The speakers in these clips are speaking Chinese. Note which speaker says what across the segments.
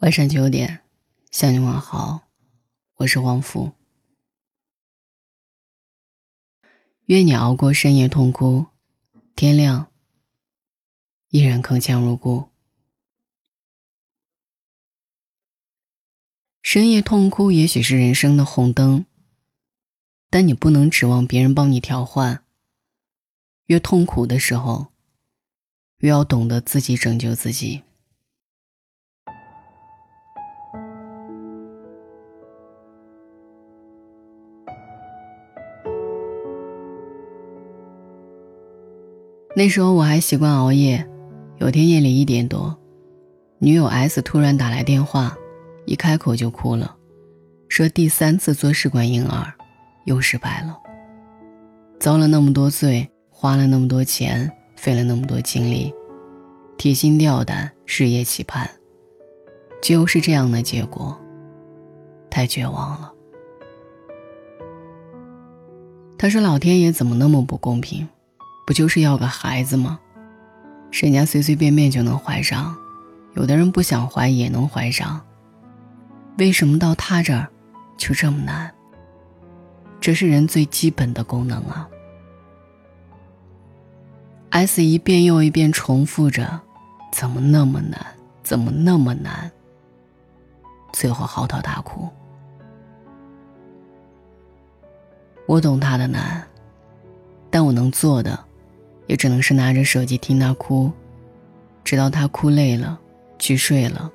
Speaker 1: 晚上九点，向你问好，我是黄福。愿你熬过深夜痛哭，天亮依然铿锵如故。深夜痛哭也许是人生的红灯，但你不能指望别人帮你调换。越痛苦的时候，越要懂得自己拯救自己。那时候我还习惯熬夜，有天夜里一点多，女友 S 突然打来电话，一开口就哭了，说第三次做试管婴儿，又失败了。遭了那么多罪，花了那么多钱，费了那么多精力，提心吊胆，日夜期盼，就是这样的结果，太绝望了。他说：“老天爷怎么那么不公平？”不就是要个孩子吗？人家随随便便就能怀上，有的人不想怀也能怀上，为什么到他这儿就这么难？这是人最基本的功能啊！S 一遍又一遍重复着：“怎么那么难？怎么那么难？”最后嚎啕大哭。我懂他的难，但我能做的。也只能是拿着手机听他哭，直到他哭累了，去睡了。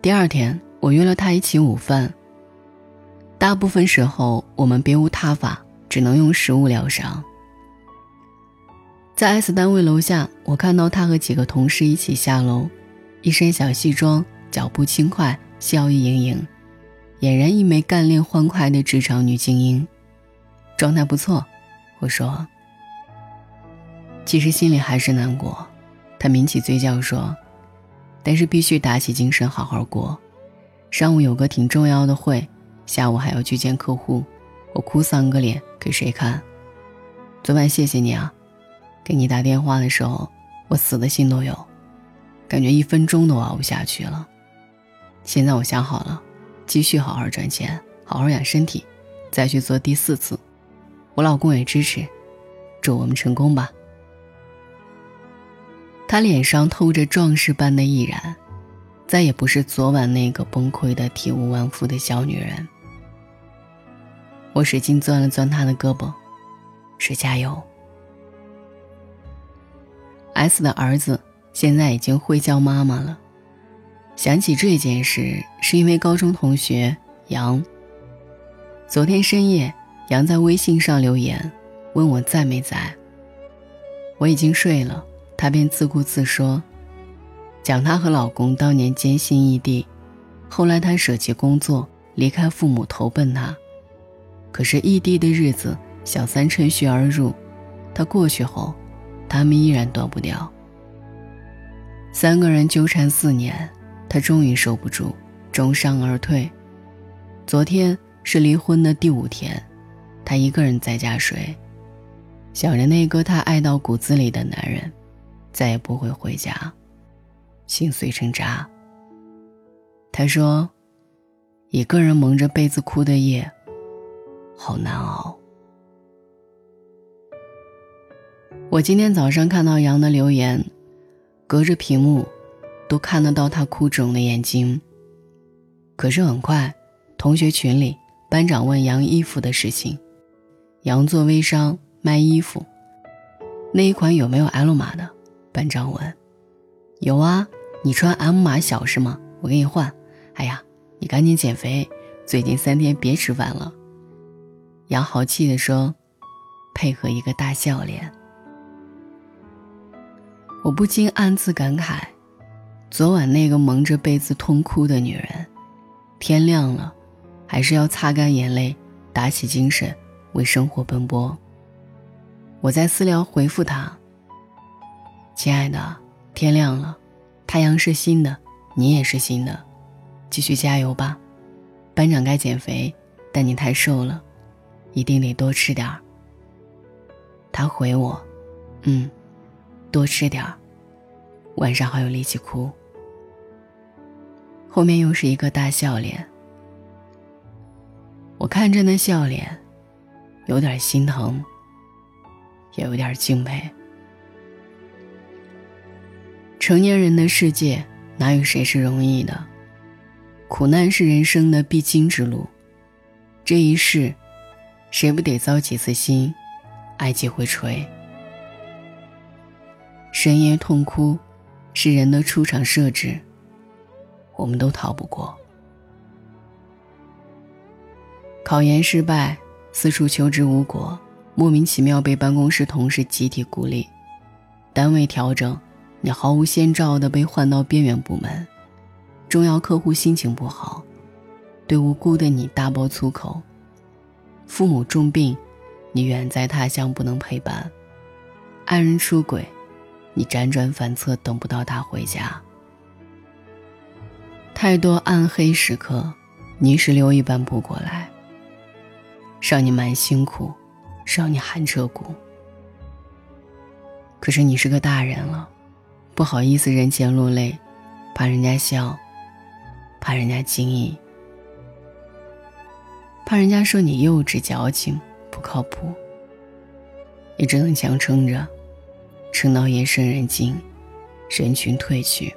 Speaker 1: 第二天，我约了他一起午饭。大部分时候，我们别无他法，只能用食物疗伤。在 S 单位楼下，我看到他和几个同事一起下楼，一身小西装，脚步轻快，笑意盈盈，俨然一枚干练欢快的职场女精英，状态不错。我说。其实心里还是难过，他抿起嘴角说：“但是必须打起精神好好过。上午有个挺重要的会，下午还要去见客户，我哭丧个脸给谁看？昨晚谢谢你啊，给你打电话的时候，我死的心都有，感觉一分钟都熬不下去了。现在我想好了，继续好好赚钱，好好养身体，再去做第四次。我老公也支持，祝我们成功吧。”他脸上透着壮士般的毅然，再也不是昨晚那个崩溃的体无完肤的小女人。我使劲攥了攥他的胳膊，说：“加油。”S 的儿子现在已经会叫妈妈了。想起这件事，是因为高中同学杨。昨天深夜，杨在微信上留言，问我在没在。我已经睡了。她便自顾自说，讲她和老公当年艰辛异地，后来她舍弃工作，离开父母投奔他。可是异地的日子，小三趁虚而入，他过去后，他们依然断不掉。三个人纠缠四年，他终于受不住，重伤而退。昨天是离婚的第五天，他一个人在家睡，想着那个他爱到骨子里的男人。再也不会回家，心碎成渣。他说：“一个人蒙着被子哭的夜，好难熬。”我今天早上看到杨的留言，隔着屏幕，都看得到他哭肿的眼睛。可是很快，同学群里班长问杨衣服的事情，杨做微商卖衣服，那一款有没有 L 码的？班长问：“有啊，你穿 M 码小是吗？我给你换。哎呀，你赶紧减肥，最近三天别吃饭了。”杨豪气地说，配合一个大笑脸。我不禁暗自感慨：昨晚那个蒙着被子痛哭的女人，天亮了，还是要擦干眼泪，打起精神为生活奔波。我在私聊回复她。亲爱的，天亮了，太阳是新的，你也是新的，继续加油吧。班长该减肥，但你太瘦了，一定得多吃点儿。他回我，嗯，多吃点儿，晚上好有力气哭。后面又是一个大笑脸。我看着那笑脸，有点心疼，也有点敬佩。成年人的世界，哪有谁是容易的？苦难是人生的必经之路。这一世，谁不得遭几次心，爱几回锤？深夜痛哭，是人的出场设置，我们都逃不过。考研失败，四处求职无果，莫名其妙被办公室同事集体孤立，单位调整，你毫无先兆的被换到边缘部门，重要客户心情不好。对无辜的你大爆粗口，父母重病，你远在他乡不能陪伴；爱人出轨，你辗转反侧等不到他回家。太多暗黑时刻，泥石流一般扑过来，让你蛮辛苦，让你寒彻骨。可是你是个大人了，不好意思人前落泪，怕人家笑，怕人家惊异。怕人家说你幼稚、矫情、不靠谱，也只能强撑着，撑到夜深人静，人群退去，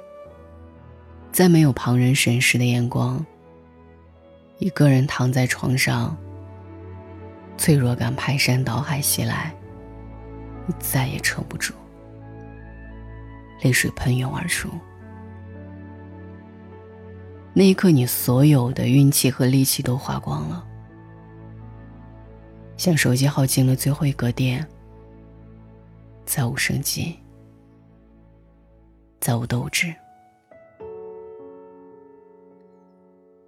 Speaker 1: 再没有旁人审视的眼光，一个人躺在床上，脆弱感排山倒海袭来，你再也撑不住，泪水喷涌而出。那一刻，你所有的运气和力气都花光了。像手机耗尽了最后一格电，再无生机，再无斗志。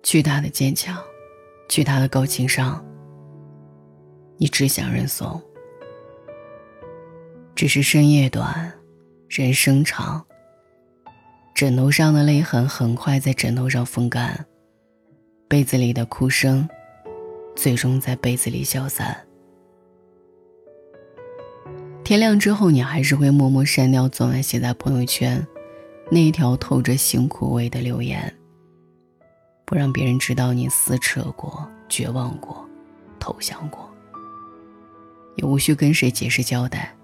Speaker 1: 巨大的坚强，巨大的高情商，你只想认怂。只是深夜短，人生长。枕头上的泪痕很快在枕头上风干，被子里的哭声。最终在被子里消散。天亮之后，你还是会默默删掉昨晚写在朋友圈那一条透着辛苦味的留言，不让别人知道你撕扯过、绝望过、投降过，也无需跟谁解释交代，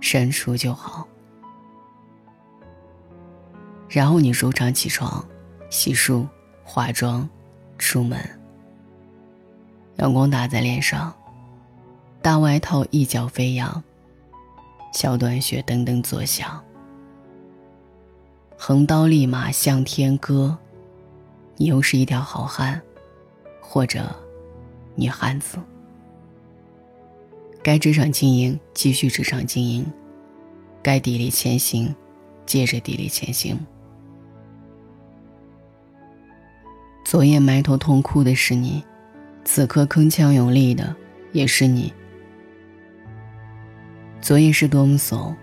Speaker 1: 删除就好。然后你如常起床、洗漱、化妆、出门。阳光打在脸上，大外套一角飞扬，小短靴噔噔作响。横刀立马向天歌，你又是一条好汉，或者女汉子。该职场经营继续职场经营，该砥砺前行，接着砥砺前行。昨夜埋头痛哭的是你。此刻铿锵有力的也是你。昨夜是多么怂，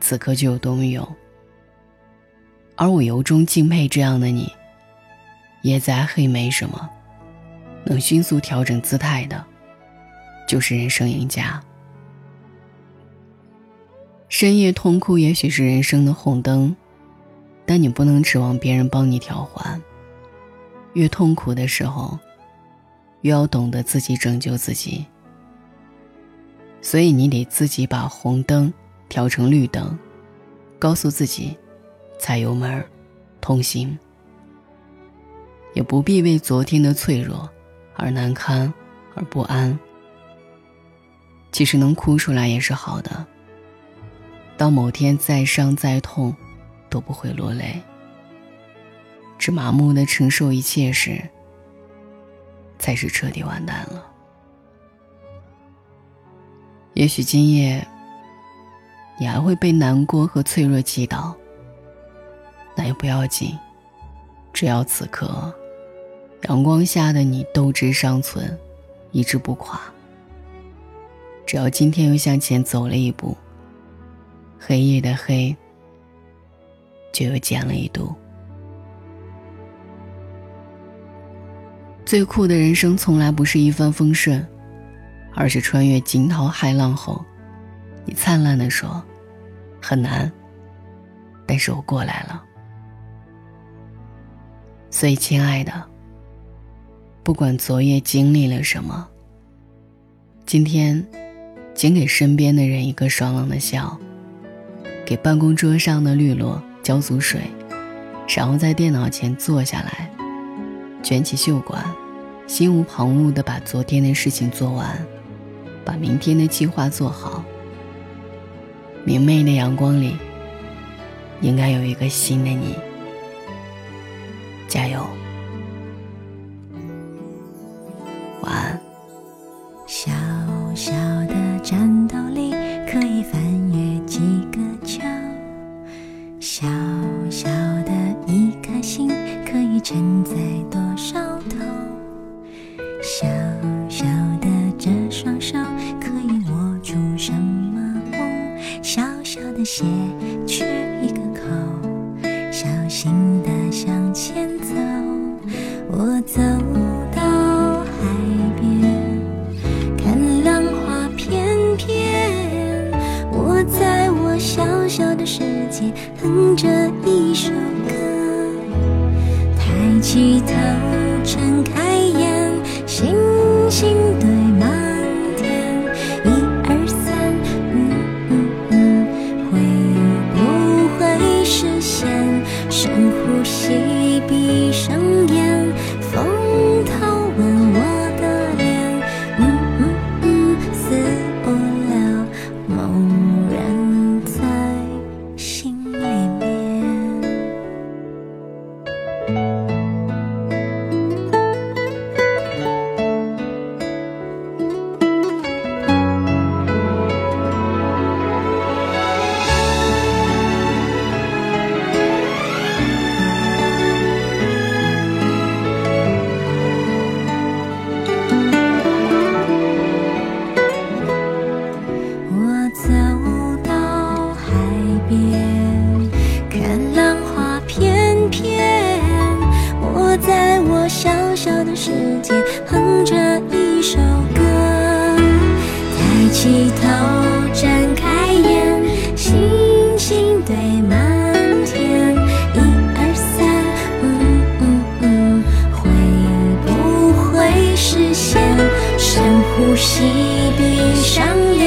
Speaker 1: 此刻就有多么勇。而我由衷敬佩这样的你。也再黑没什么，能迅速调整姿态的，就是人生赢家。深夜痛哭也许是人生的红灯，但你不能指望别人帮你调换。越痛苦的时候。越要懂得自己拯救自己，所以你得自己把红灯调成绿灯，告诉自己踩油门通行，也不必为昨天的脆弱而难堪而不安。其实能哭出来也是好的。当某天再伤再痛，都不会落泪，只麻木的承受一切时。才是彻底完蛋了。也许今夜，你还会被难过和脆弱击倒，那也不要紧，只要此刻，阳光下的你斗志尚存，意志不垮。只要今天又向前走了一步，黑夜的黑就又减了一度。最酷的人生从来不是一帆风顺而是穿越惊涛骇浪后你灿烂的说很难但是我过来了。所以亲爱的不管昨夜经历了什么今天请给身边的人一个爽朗的笑。给办公桌上的绿萝浇足水然后在电脑前坐下来卷起袖管心无旁骛的把昨天的事情做完把明天的计划做好。明媚的阳光里应该有一个新的你。加油。
Speaker 2: 抬起头睁开眼星星世界哼着一首歌，抬起头，睁开眼，星星堆满天，一二三，呜呜呜，会不会实现？深呼吸，闭上眼。